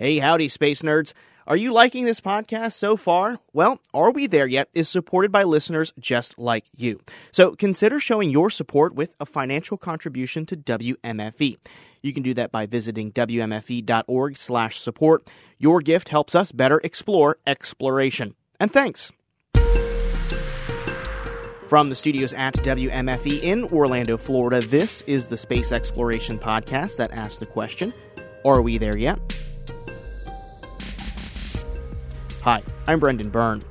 Hey, howdy, space nerds. Are you liking this podcast so far? Well, Are We There Yet is supported by listeners just like you. So consider showing your support with a financial contribution to WMFE. You can do that by visiting wmfe.org slash support. Your gift helps us better explore exploration. And thanks. From the studios at WMFE in Orlando, Florida, this is the Space Exploration Podcast that asks the question Are we there yet? Hi, I'm Brendan Byrne.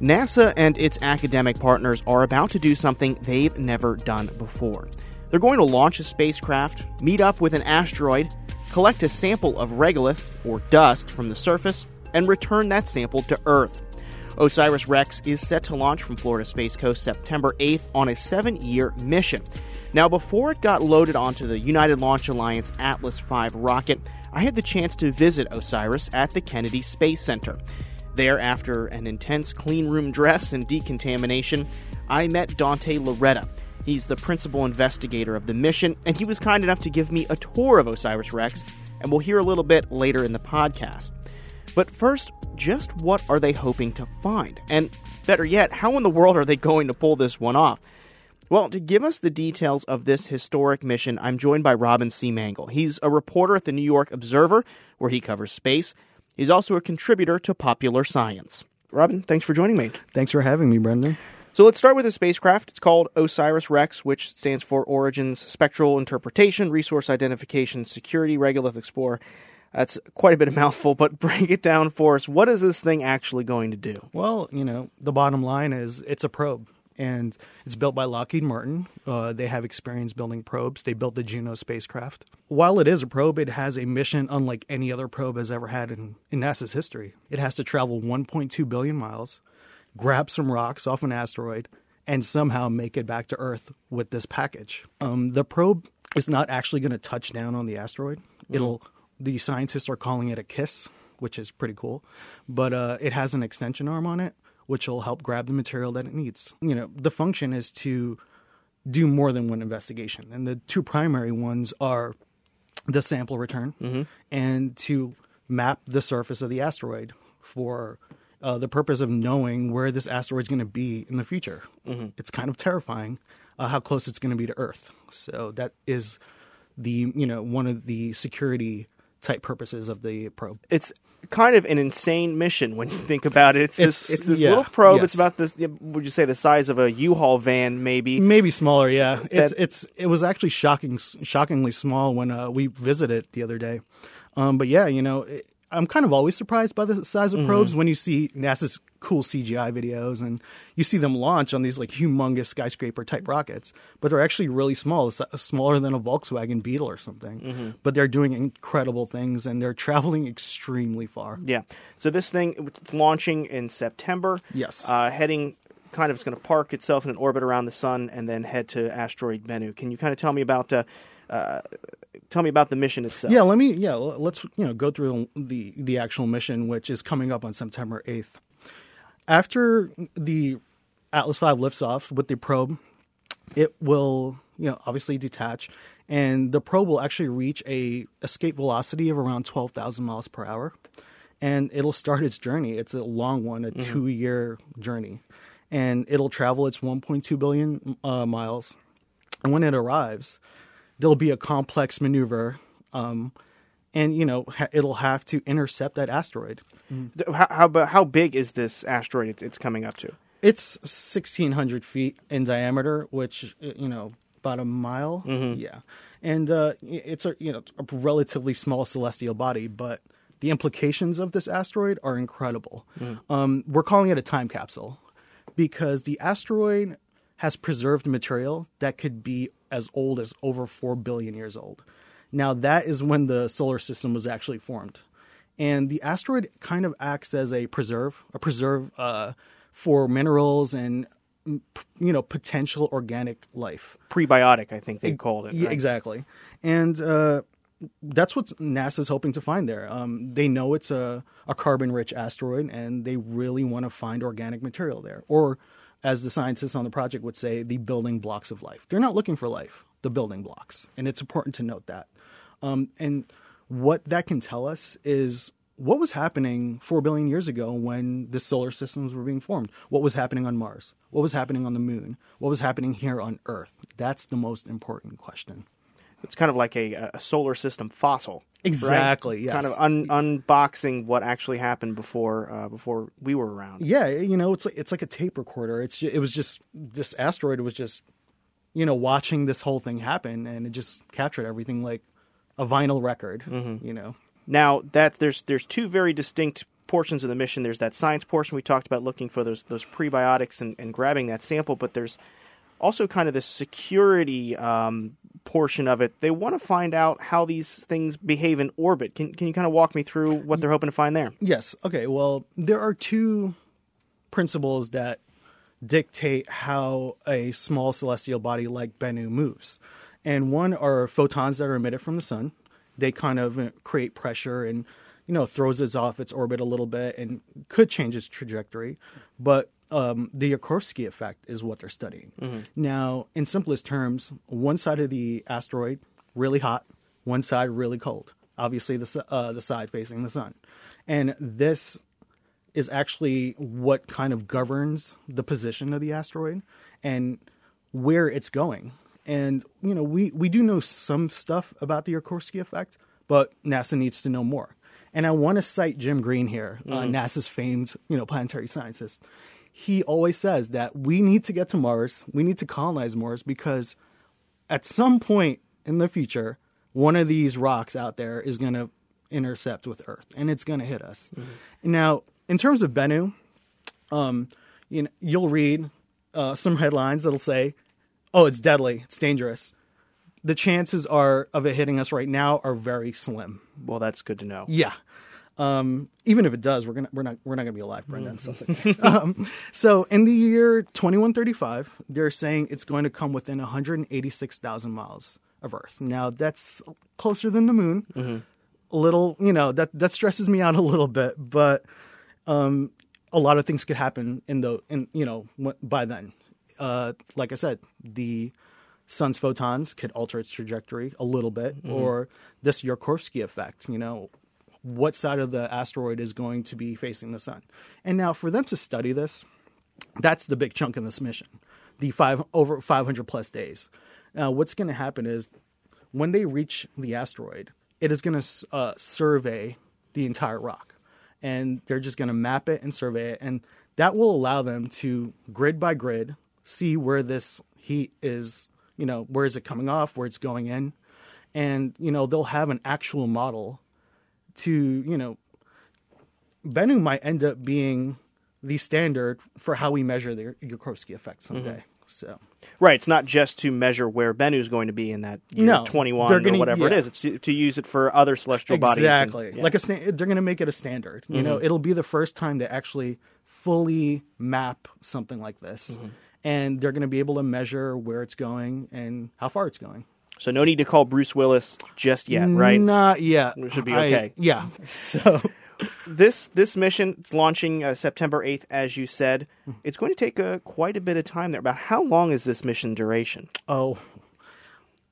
NASA and its academic partners are about to do something they've never done before. They're going to launch a spacecraft, meet up with an asteroid, collect a sample of regolith, or dust, from the surface, and return that sample to Earth. OSIRIS REx is set to launch from Florida Space Coast September 8th on a seven year mission. Now, before it got loaded onto the United Launch Alliance Atlas V rocket, I had the chance to visit OSIRIS at the Kennedy Space Center. There, after an intense clean room dress and decontamination, I met Dante Lauretta. He's the principal investigator of the mission, and he was kind enough to give me a tour of OSIRIS REx, and we'll hear a little bit later in the podcast. But first, just what are they hoping to find? And better yet, how in the world are they going to pull this one off? Well, to give us the details of this historic mission, I'm joined by Robin C. Seemangal. He's a reporter at the New York Observer, where he covers space. He's also a contributor to Popular Science. Robin, thanks for joining me. Thanks for having me, Brendan. So let's start with the spacecraft. It's called OSIRIS REx, which stands for Origins Spectral Interpretation, Resource Identification, Security, Regolith Explorer. That's quite a bit of mouthful, but break it down for us. What is this thing actually going to do? Well, you know, the bottom line is it's a probe and it's built by Lockheed Martin. Uh, they have experience building probes. They built the Juno spacecraft. While it is a probe, it has a mission unlike any other probe has ever had in, in NASA's history. It has to travel 1.2 billion miles, grab some rocks off an asteroid, and somehow make it back to Earth with this package. Um, the probe is not actually going to touch down on the asteroid. Mm-hmm. It'll. The scientists are calling it a kiss, which is pretty cool, but uh, it has an extension arm on it which will help grab the material that it needs. You know, the function is to do more than one investigation. And the two primary ones are the sample return mm-hmm. and to map the surface of the asteroid for uh, the purpose of knowing where this asteroid is going to be in the future. Mm-hmm. It's kind of terrifying uh, how close it's going to be to Earth. So that is the you know one of the security type purposes of the probe. It's kind of an insane mission when you think about it. It's this, it's, it's this yeah, little probe. Yes. It's about this. Would you say the size of a U-Haul van, maybe? Maybe smaller. Yeah. It's that, it's it was actually shocking, shockingly small when uh, we visited the other day. Um, but yeah, you know, it, I'm kind of always surprised by the size of probes mm-hmm. when you see NASA's cool CGI videos and you see them launch on these like humongous skyscraper type rockets, but they're actually really small, smaller than a Volkswagen Beetle or something. Mm-hmm. But they're doing incredible things and they're traveling extremely far. Yeah. So this thing it's launching in September. Yes. Uh, heading kind of is going to park itself in an orbit around the sun and then head to asteroid Bennu. Can you kind of tell me about uh, uh, tell me about the mission itself. Yeah, let me. Yeah, let's you know go through the the actual mission, which is coming up on September eighth. After the Atlas V lifts off with the probe, it will you know obviously detach, and the probe will actually reach a escape velocity of around twelve thousand miles per hour, and it'll start its journey. It's a long one, a mm-hmm. two year journey, and it'll travel its one point two billion uh, miles, and when it arrives there'll be a complex maneuver. Um, and you know ha- it'll have to intercept that asteroid. Mm. How, how, how big is this asteroid it's, it's coming up to? It's sixteen hundred feet in diameter, which you know about a mile. Mm-hmm. Yeah, and uh, it's a you know a relatively small celestial body, but the implications of this asteroid are incredible. Mm. Um, we're calling it a time capsule because the asteroid has preserved material that could be as old as over 4 billion years old. Now, that is when the solar system was actually formed. And the asteroid kind of acts as a preserve, a preserve uh, for minerals and you know potential organic life. Prebiotic, I think they called it. Right? Exactly, and uh, that's what NASA's hoping to find there. Um, they know it's a, a carbon-rich asteroid, and they really want to find organic material there, or as the scientists on the project would say, the building blocks of life. They're not looking for life, the building blocks. And it's important to note that. Um, and what that can tell us is what was happening four billion years ago when the solar systems were being formed? What was happening on Mars? What was happening on the moon? What was happening here on Earth? That's the most important question. It's kind of like a, a solar system fossil. Exactly. Right? Yes. Kind of un- unboxing what actually happened before uh, before we were around. Yeah, you know, it's like it's like a tape recorder. It's ju- it was just this asteroid was just you know watching this whole thing happen, and it just captured everything like a vinyl record. You know. Now that there's there's two very distinct portions of the mission. There's that science portion we talked about, looking for those those prebiotics and, and grabbing that sample, but there's also kind of the security um, portion of it. They want to find out how these things behave in orbit. Can can you kind of walk me through what they're hoping to find there? Yes. Okay. Well, there are two principles that dictate how a small celestial body like Bennu moves. And one are photons that are emitted from the sun. They kind of uh, create pressure and you know throws it off its orbit a little bit and could change its trajectory. But um, the Yarkovsky effect is what they're studying. Now, in simplest terms, one side of the asteroid really hot, one side really cold. Obviously, the uh, the side facing the sun, and this is actually what kind of governs the position of the asteroid and where it's going. And you know, we we do know some stuff about the Yarkovsky effect, but NASA needs to know more. And I want to cite Jim Green here, uh, NASA's famed you know planetary scientist. He always says that we need to get to Mars, we need to colonize Mars because at some point in the future, one of these rocks out there is going to intercept with Earth, and it's going to hit us. Now, in terms of Bennu, um, you know, you'll read uh, some headlines that'll say, "Oh, it's deadly, it's dangerous." The chances are of it hitting us right now are very slim. Well, that's good to know. Yeah. Um, even if it does, we're gonna we're not we're not gonna be alive, Brendan. So, it's okay. um, so in the year 2135, they're saying it's going to come within 186,000 miles of Earth. Now that's closer than the moon. A little, you know, that that stresses me out a little bit, but um, a lot of things could happen in the in you know by then. Uh, like I said, the sun's photons could alter its trajectory a little bit, or this Yarkovsky effect. You know, what side of the asteroid is going to be facing the sun. And now, for them to study this, that's the big chunk in this mission, the five over 500 plus days. Now, what's going to happen is when they reach the asteroid, it is going to uh, survey the entire rock, and they're just going to map it and survey it, and that will allow them to grid by grid see where this heat is. You know, where is it coming off? Where it's going in, and you know they'll have an actual model to you know Bennu might end up being the standard for how we measure the Yarkovsky effect mm-hmm. someday. So Right. It's not just to measure where Bennu's going to be in that year No, 21 or whatever it yeah. is. It's to, to use it for other celestial bodies. exactly yeah. like a sta- they're going to make it a standard. You know, mm-hmm. it'll be the first time to actually fully map something like this, mm-hmm. and they're going to be able to measure where it's going and how far it's going. So no need to call Bruce Willis just yet, right? Not yet. We should be I- okay. yeah. So This this mission it's launching uh, September 8th as you said. It's going to take uh, quite a bit of time there. About how long is this mission duration? Oh,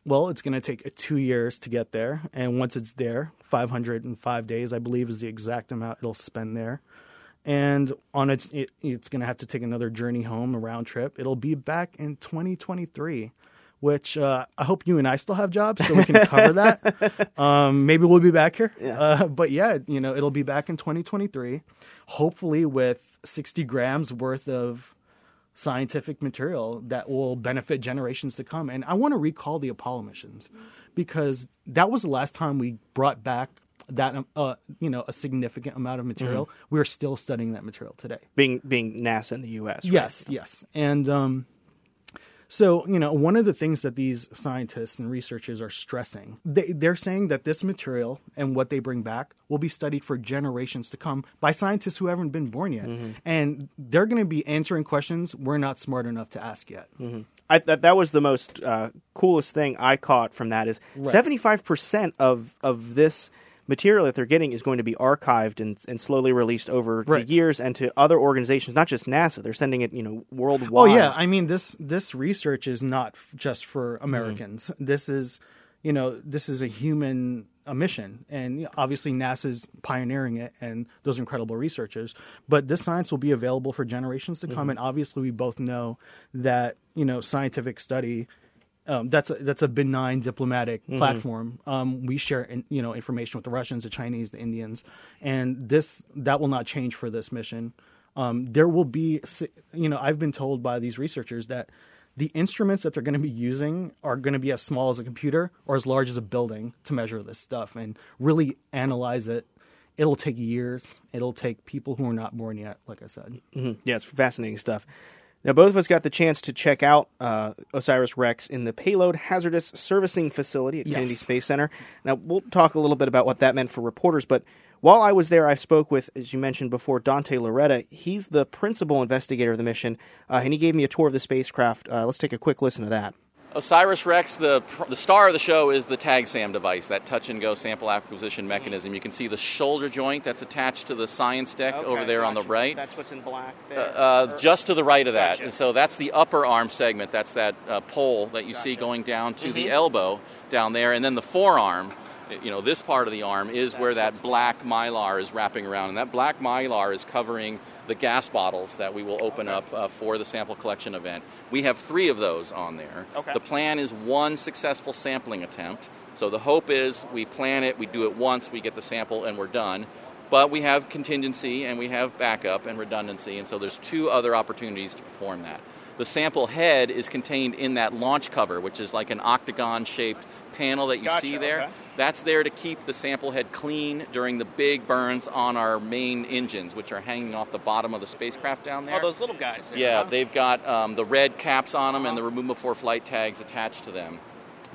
well, it's going to take uh, two years to get there. And once it's there, 505 days, I believe, is the exact amount it'll spend there. And on its, it, it's going to have to take another journey home, a round trip. It'll be back in 2023, which uh, I hope you and I still have jobs so we can cover that. Um, maybe we'll be back here. Uh, but yeah, you know, it'll be back in 2023, hopefully with 60 grams worth of scientific material that will benefit generations to come. And I want to recall the Apollo missions because that was the last time we brought back that um, uh, you know a significant amount of material. We're still studying that material today. Being being NASA in the U.S. right? Yes, yes. And um, so, you know, one of the things that these scientists and researchers are stressing, they, they're saying that this material and what they bring back will be studied for generations to come by scientists who haven't been born yet. And they're going to be answering questions we're not smart enough to ask yet. I, that that was the most uh, coolest thing I caught from that is five percent of of this material that they're getting is going to be archived and and slowly released over Right. the years and to other organizations, not just NASA. They're sending it, you know, worldwide. Oh yeah, I mean this this research is not f- just for Mm-hmm. Americans. This is you know, this is a human a mission, and obviously NASA's pioneering it, and those incredible researchers. But this science will be available for generations to come, mm-hmm. and obviously we both know that you know scientific study. Um, that's a, that's a benign diplomatic mm-hmm. platform. Um, we share in, you know information with the Russians, the Chinese, the Indians, and this that will not change for this mission. Um, there will be, you know, I've been told by these researchers that the instruments that they're going to be using are going to be as small as a computer or as large as a building to measure this stuff and really analyze it. It'll take years. It'll take people who are not born yet, like I said. Mm-hmm. Yeah, it's fascinating stuff. Now, both of us got the chance to check out uh, OSIRIS REx in the Payload Hazardous Servicing Facility at yes. Kennedy Space Center. Now, we'll talk a little bit about what that meant for reporters, but while I was there, I spoke with, as you mentioned before, Dante Lauretta. He's the principal investigator of the mission, uh, and he gave me a tour of the spacecraft. Uh, let's take a quick listen to that. OSIRIS REx, the, the star of the show is the TAGSAM device, that touch and go sample acquisition mechanism. You can see the shoulder joint that's attached to the science deck okay, over there gotcha. on the right. That's what's in black uh, uh, just to the right of that. Gotcha. And so that's the upper arm segment. That's that uh, pole that you gotcha. see going down to mm-hmm. the elbow down there. And then the forearm you know, this part of the arm is That's where that black mylar is wrapping around. And that black mylar is covering the gas bottles that we will open okay. up uh, for the sample collection event. We have three of those on there. Okay. The plan is one successful sampling attempt. So the hope is we plan it, we do it once, we get the sample, and we're done. But we have contingency and we have backup and redundancy, and so there's two other opportunities to perform that. The sample head is contained in that launch cover, which is like an octagon shaped panel that you gotcha, see there. Okay. That's there to keep the sample head clean during the big burns on our main engines, which are hanging off the bottom of the spacecraft down there. Oh, those little guys. There, yeah, huh? they've got um, the red caps on them uh-huh. and the remove before flight tags attached to them.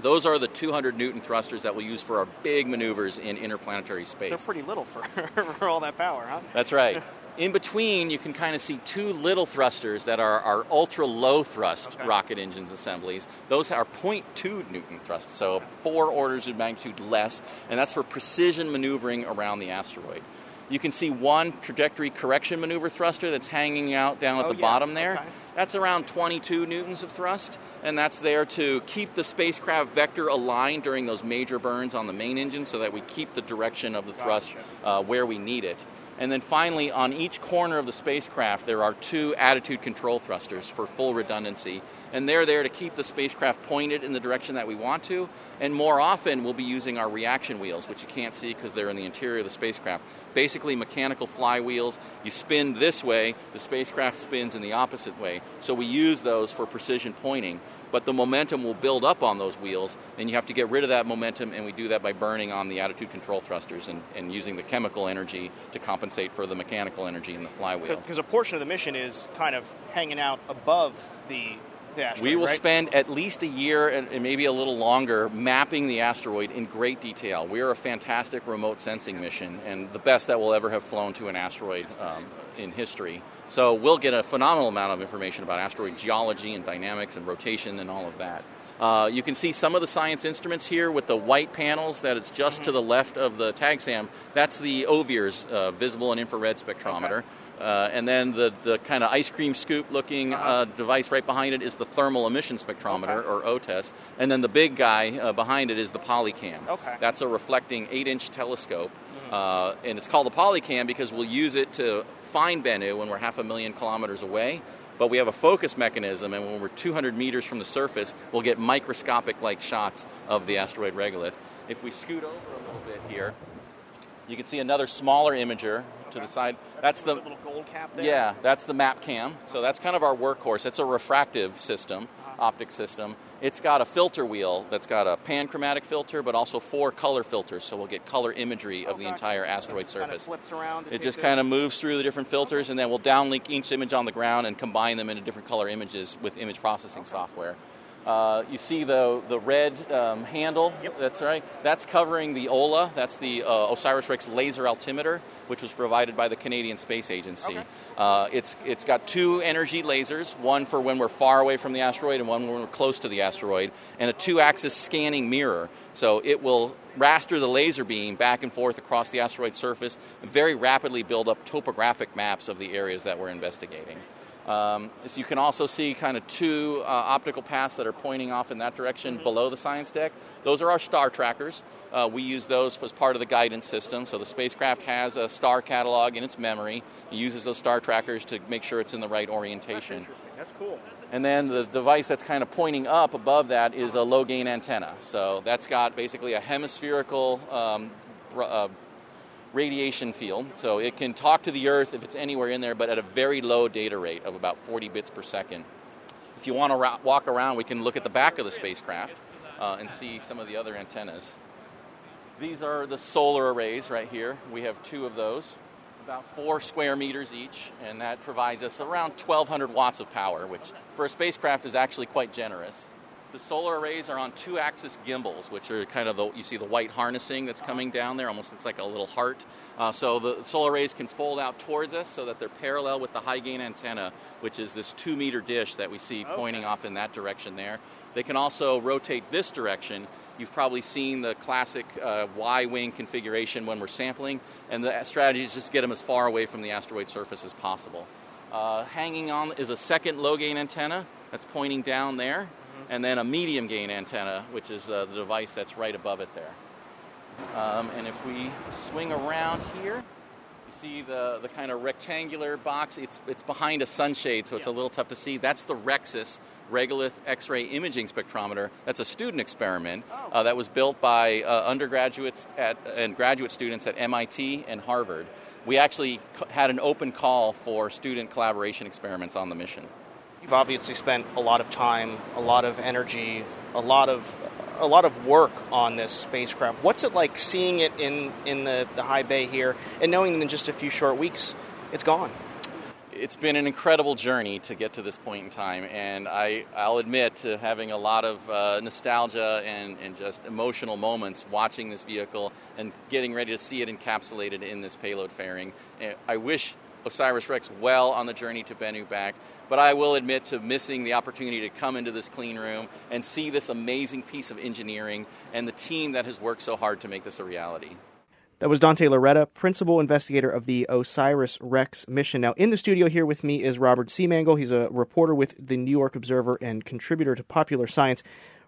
Those are the 200 Newton thrusters that we'll use for our big maneuvers in interplanetary space. They're pretty little for, for all that power, huh? That's right. In between, you can kind of see two little thrusters that are our ultra low thrust okay. rocket engines assemblies. Those are 0.2 Newton thrust, so four orders of magnitude less, and that's for precision maneuvering around the asteroid. You can see one trajectory correction maneuver thruster that's hanging out down at oh, the yeah. bottom there. Okay. That's around 22 newtons of thrust, and that's there to keep the spacecraft vector aligned during those major burns on the main engine so that we keep the direction of the thrust uh, where we need it. And then finally, on each corner of the spacecraft, there are two attitude control thrusters for full redundancy. And they're there to keep the spacecraft pointed in the direction that we want to. And more often, we'll be using our reaction wheels, which you can't see because they're in the interior of the spacecraft. Basically, mechanical flywheels. You spin this way, the spacecraft spins in the opposite way. So we use those for precision pointing but the momentum will build up on those wheels, and you have to get rid of that momentum, and we do that by burning on the attitude control thrusters and, and using the chemical energy to compensate for the mechanical energy in the flywheel. Because a portion of the mission is kind of hanging out above the Asteroid, we will right? spend at least a year and maybe a little longer mapping the asteroid in great detail. We are a fantastic remote sensing mission and the best that will ever have flown to an asteroid um, in history. So we'll get a phenomenal amount of information about asteroid geology and dynamics and rotation and all of that. Uh, you can see some of the science instruments here with the white panels that it's just mm-hmm. to the left of the TAGSAM. That's the OVIRS uh, visible and infrared spectrometer. Okay. Uh, and then the, the kind of ice cream scoop looking uh-huh. uh, device right behind it is the thermal emission spectrometer, okay. or OTES. And then the big guy uh, behind it is the Polycam. Okay. That's a reflecting 8 inch telescope. Mm-hmm. and it's called the Polycam because we'll use it to find Bennu when we're half a million kilometers away. But we have a focus mechanism, and when we're 200 meters from the surface, we'll get microscopic like shots of the asteroid regolith. If we scoot over a little bit here, you can see another smaller imager to the side. That's, that's the little gold cap there. Yeah, that's the MapCam. So that's kind of our workhorse. It's a refractive system, uh-huh. optic system. It's got a filter wheel that's got a panchromatic filter, but also four color filters. So we'll get color imagery oh, of the entire asteroid it surface. Kind of flips around. It just kind of moves through the different filters, and then we'll downlink each image on the ground and combine them into different color images with image processing okay. software. Uh, you see the the red um, handle. Yep. That's right. That's covering the OLA. That's the uh, OSIRIS-REx laser altimeter, which was provided by the Canadian Space Agency. Okay. Uh, it's it's got two energy lasers, one for when we're far away from the asteroid, and one when we're close to the asteroid, and a two-axis scanning mirror. So it will raster the laser beam back and forth across the asteroid surface, and very rapidly build up topographic maps of the areas that we're investigating. Um, so you can also see kind of two uh, optical paths that are pointing off in that direction below the science deck. Those are our star trackers. Uh, we use those as part of the guidance system. So the spacecraft has a star catalog in its memory. It uses those star trackers to make sure it's in the right orientation. interesting. That's cool. And then the device that's kind of pointing up above that is a low gain antenna. So that's got basically a hemispherical um, uh, radiation field. So it can talk to the Earth if it's anywhere in there, but at a very low data rate of about 40 bits per second. If you want to ra- walk around, we can look at the back of the spacecraft uh, and see some of the other antennas. These are the solar arrays right here. We have two of those, about four square meters each, and that provides us around 1,200 watts of power, which for a spacecraft is actually quite generous. The solar arrays are on two-axis gimbals, which are kind of the you see the white harnessing that's coming down there, almost looks like a little heart. Uh, so the solar arrays can fold out towards us so that they're parallel with the high gain antenna, which is this two-meter dish that we see pointing off in that direction there. They can also rotate this direction. You've probably seen the classic uh, Y wing configuration when we're sampling, and the strategy is just to get them as far away from the asteroid surface as possible. Uh, hanging on is a second low gain antenna that's pointing down there, and then a medium gain antenna, which is uh, the device that's right above it there. Um, and if we swing around here, you see the, the kind of rectangular box. It's, it's behind a sunshade, so it's a little tough to see. That's the REXIS Regolith X ray imaging spectrometer. That's a student experiment uh, that was built by uh, undergraduates at, and graduate students at MIT and Harvard. We actually c- had an open call for student collaboration experiments on the mission. You've obviously spent a lot of time, a lot of energy, a lot of a lot of work on this spacecraft. What's it like seeing it in in the, the high bay here and knowing that in just a few short weeks it's gone? it's been an incredible journey to get to this point in time, and I, I'll admit to having a lot of uh, nostalgia and, and just emotional moments watching this vehicle and getting ready to see it encapsulated in this payload fairing. I wish Osiris Rex well on the journey to Bennu back, but I will admit to missing the opportunity to come into this clean room and see this amazing piece of engineering and the team that has worked so hard to make this a reality. That was Dante Lauretta, principal investigator of the Osiris Rex mission. Now, in the studio here with me is Robert Seemangal. He's a reporter with the New York Observer and contributor to Popular Science.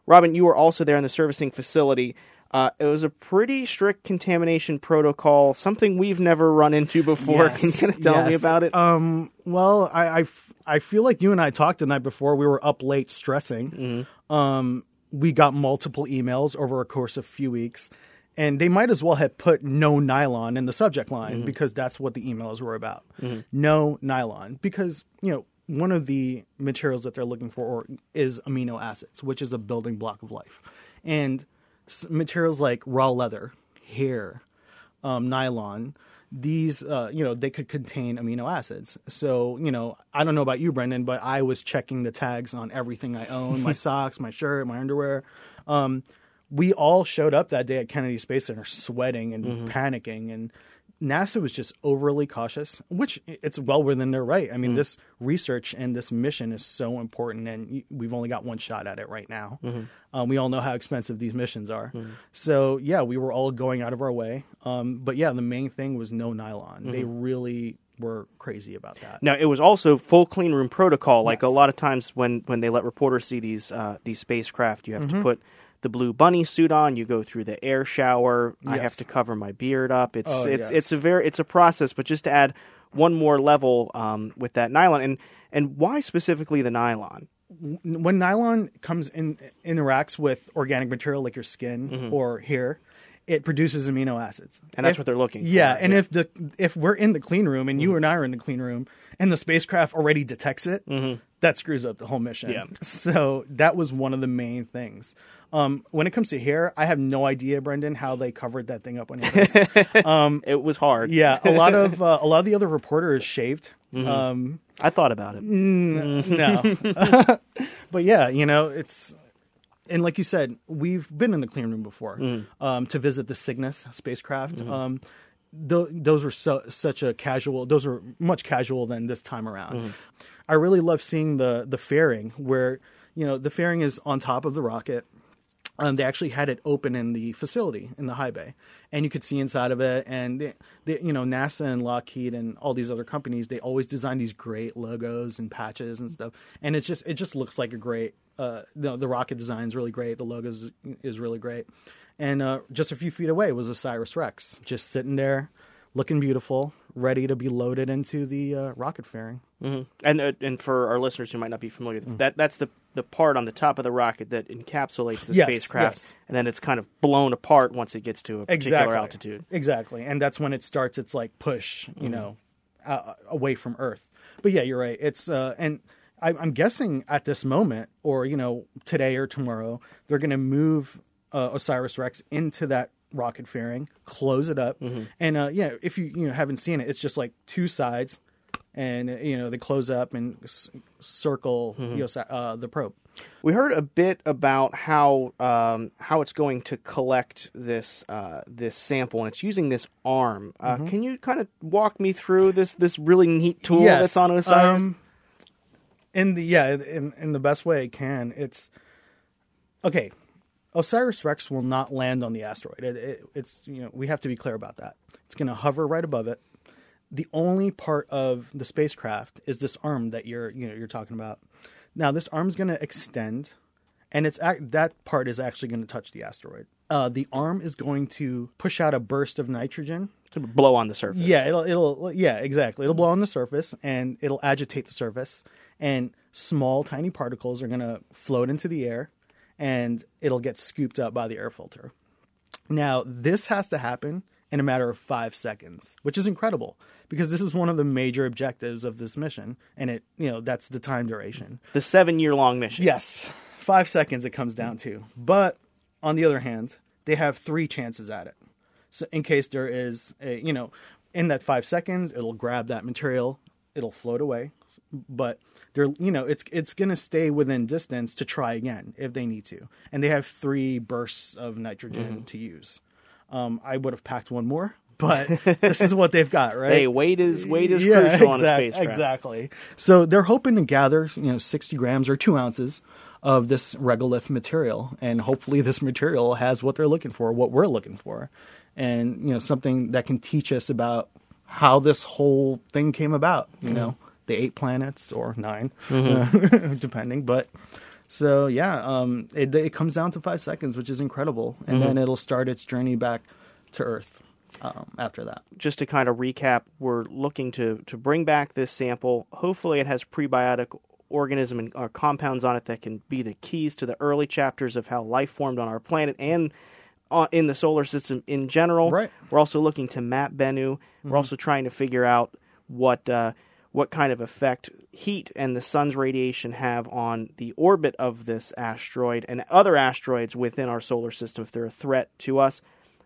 Robin, you were also there in the servicing facility. Uh, it was a pretty strict contamination protocol, something we've never run into before. Can you tell me about it? Um, well, I, I f- I feel like you and I talked the night before. We were up late stressing. Mm-hmm. Um, we got multiple emails over a course of a few weeks, and they might as well have put no nylon in the subject line Mm-hmm. because that's what the emails were about. No nylon, because you know one of the materials that they're looking for is amino acids, which is a building block of life, and materials like raw leather, hair, um, nylon these uh, you know they could contain amino acids. So you know i don't know about you brendan but i was checking the tags on everything i own my socks my shirt my underwear. Um, we all showed up that day at kennedy space center sweating and panicking and nasa was just overly cautious which it's well within their right. I mean this research and this mission is so important and we've only got one shot at it right now. Um, we all know how expensive these missions are. So yeah we were all going out of our way. Um, but yeah the main thing was no nylon. They really were crazy about that. Now, it was also full clean room protocol. Like a lot of times when, when they let reporters see these uh, these spacecraft, you have Mm-hmm. to put the blue bunny suit on. You go through the air shower. I have to cover my beard up. It's Oh, it's yes. it's a very it's a process. But just to add one more level um, with that nylon, and and why specifically the nylon? when nylon comes in interacts with organic material like your skin mm-hmm. or hair it produces amino acids And that's If- what they're looking yeah for, and yeah. if the if we're in the clean room and you mm-hmm. and i are in the clean room and the spacecraft already detects it mm-hmm. That screws up the whole mission Yeah. so that was one of the main things um, when it comes to hair i have no idea brendan how they covered that thing up on your face It was hard. yeah a lot of uh, a lot of the other reporters shaved Mm-hmm. um, I thought about it. no. but yeah, you know, it's and like you said, we've been in the clean room before um, to visit the Cygnus spacecraft. Um, th- those were so such a casual. Those are much casual than this time around. I really love seeing the the fairing where you know the fairing is on top of the rocket. um, they actually had it open in the facility in the high bay, and you could see inside of it. And they, they, you know, NASA and Lockheed and all these other companies, they always design these great logos and patches and stuff. And it just it just looks like a great. Uh, the, the rocket design is really great. The logos is, is really great. And uh, just a few feet away was Osiris Rex, just sitting there, looking beautiful, ready to be loaded into the uh, rocket fairing. Mm-hmm. And uh, and for our listeners who might not be familiar, with that that's the the part on the top of the rocket that encapsulates the Yes, spacecraft, yes. and then it's kind of blown apart once it gets to a particular altitude. Exactly, and that's when it starts its like push, you know, uh, away from Earth. But yeah, you're right. It's uh, and I, I'm guessing at this moment, or you know, today or tomorrow, they're going to move uh, Osiris Rex into that rocket fairing, close it up, and uh, yeah, if you you know haven't seen it, it's just like two sides, and uh, you know they close up and s- circle the Osi- uh, the probe. We heard a bit about how um, how it's going to collect this uh, this sample, and it's using this arm. Uh, Mm-hmm. Can you kind of walk me through this this really neat tool that's on Osiris? Um, in the yeah, in in the best way it can. It's okay. Osiris Rex will not land on the asteroid. It, it, it's you know we have to be clear about that. It's going to hover right above it. The only part of the spacecraft is this arm that you're you know you're talking about. Now this arm's going to extend, and it's that part is actually going to touch the asteroid. Uh, the arm is going to push out a burst of nitrogen to blow on the surface. yeah, it'll it'll yeah, exactly. It'll blow on the surface and it'll agitate the surface and small tiny particles are going to float into the air and it'll get scooped up by the air filter. Now, this has to happen in a matter of 5 seconds, which is incredible because this is one of the major objectives of this mission and it, you know, that's the time duration. the seven year long mission. Yes, five seconds it comes down to. But on the other hand, they have three chances at it. So in case there is, a, you know, in that five seconds, it'll grab that material, it'll float away. But they're, you know, it's it's gonna stay within distance to try again if they need to. And they have three bursts of nitrogen to use. Um, I would have packed one more, but this is what they've got, right? Hey, weight is weight is crucial on a exact- spacecraft. Exactly. So they're hoping to gather, you know, 60 grams or two ounces of this regolith material, and hopefully this material has what they're looking for, what we're looking for, and you know, something that can teach us about how this whole thing came about. You Mm-hmm. know, the eight planets or 9 depending, but. So yeah, um, it, it comes down to five seconds, which is incredible, and Mm-hmm. then it'll start its journey back to Earth um, after that. just to kind of recap, we're looking to to bring back this sample. Hopefully, it has prebiotic organism and or compounds on it that can be the keys to the early chapters of how life formed on our planet and uh, in the solar system in general. Right. We're also looking to map Bennu. We're also trying to figure out what uh, what kind of effect heat and the sun's radiation have on the orbit of this asteroid and other asteroids within our solar system if they're a threat to us.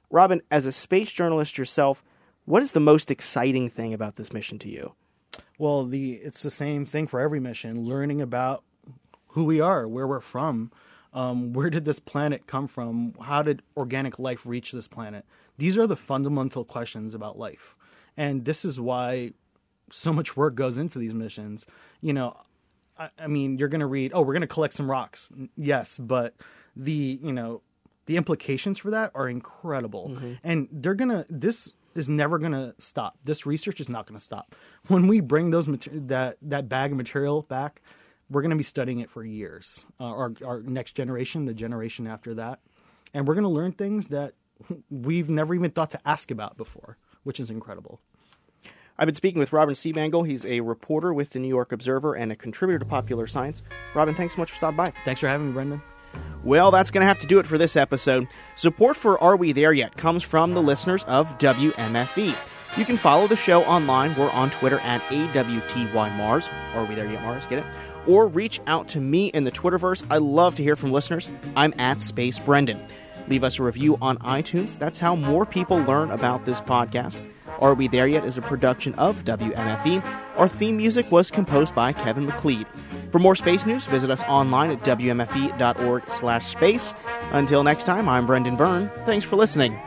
Robin, as a space journalist yourself, what is the most exciting thing about this mission to you? Well, the it's the same thing for every mission. Learning about who we are, where we're from, um, where did this planet come from? How did organic life reach this planet? These are the fundamental questions about life, and this is why so much work goes into these missions. You know, I, I mean, you're going to read, oh, we're going to collect some rocks. Yes, but the you know the implications for that are incredible, and they're gonna this is never gonna stop. This research is not gonna stop. When we bring those mater- that that bag of material back, we're gonna be studying it for years. Uh, our our next generation, the generation after that, and we're gonna learn things that we've never even thought to ask about before, which is incredible. I've been speaking with Robin Seemangal. He's a reporter with the New York Observer and a contributor to Popular Science. Robin, thanks so much for stopping by. Thanks for having me, Brendan. Well, that's going to have to do it for this episode. Support for Are We There Yet comes from the listeners of WMFE. You can follow the show online. We're on Twitter at AWTYMars. Are We There Yet Mars? Get it? Or reach out to me in the Twitterverse. I love to hear from listeners. I'm at Space Brendan. Leave us a review on iTunes. That's how more people learn about this podcast. Are We There Yet is a production of WMFE. Our theme music was composed by Kevin MacLeod. For more space news, visit us online at wmfe.org slash space. Until next time, I'm Brendan Byrne. Thanks for listening.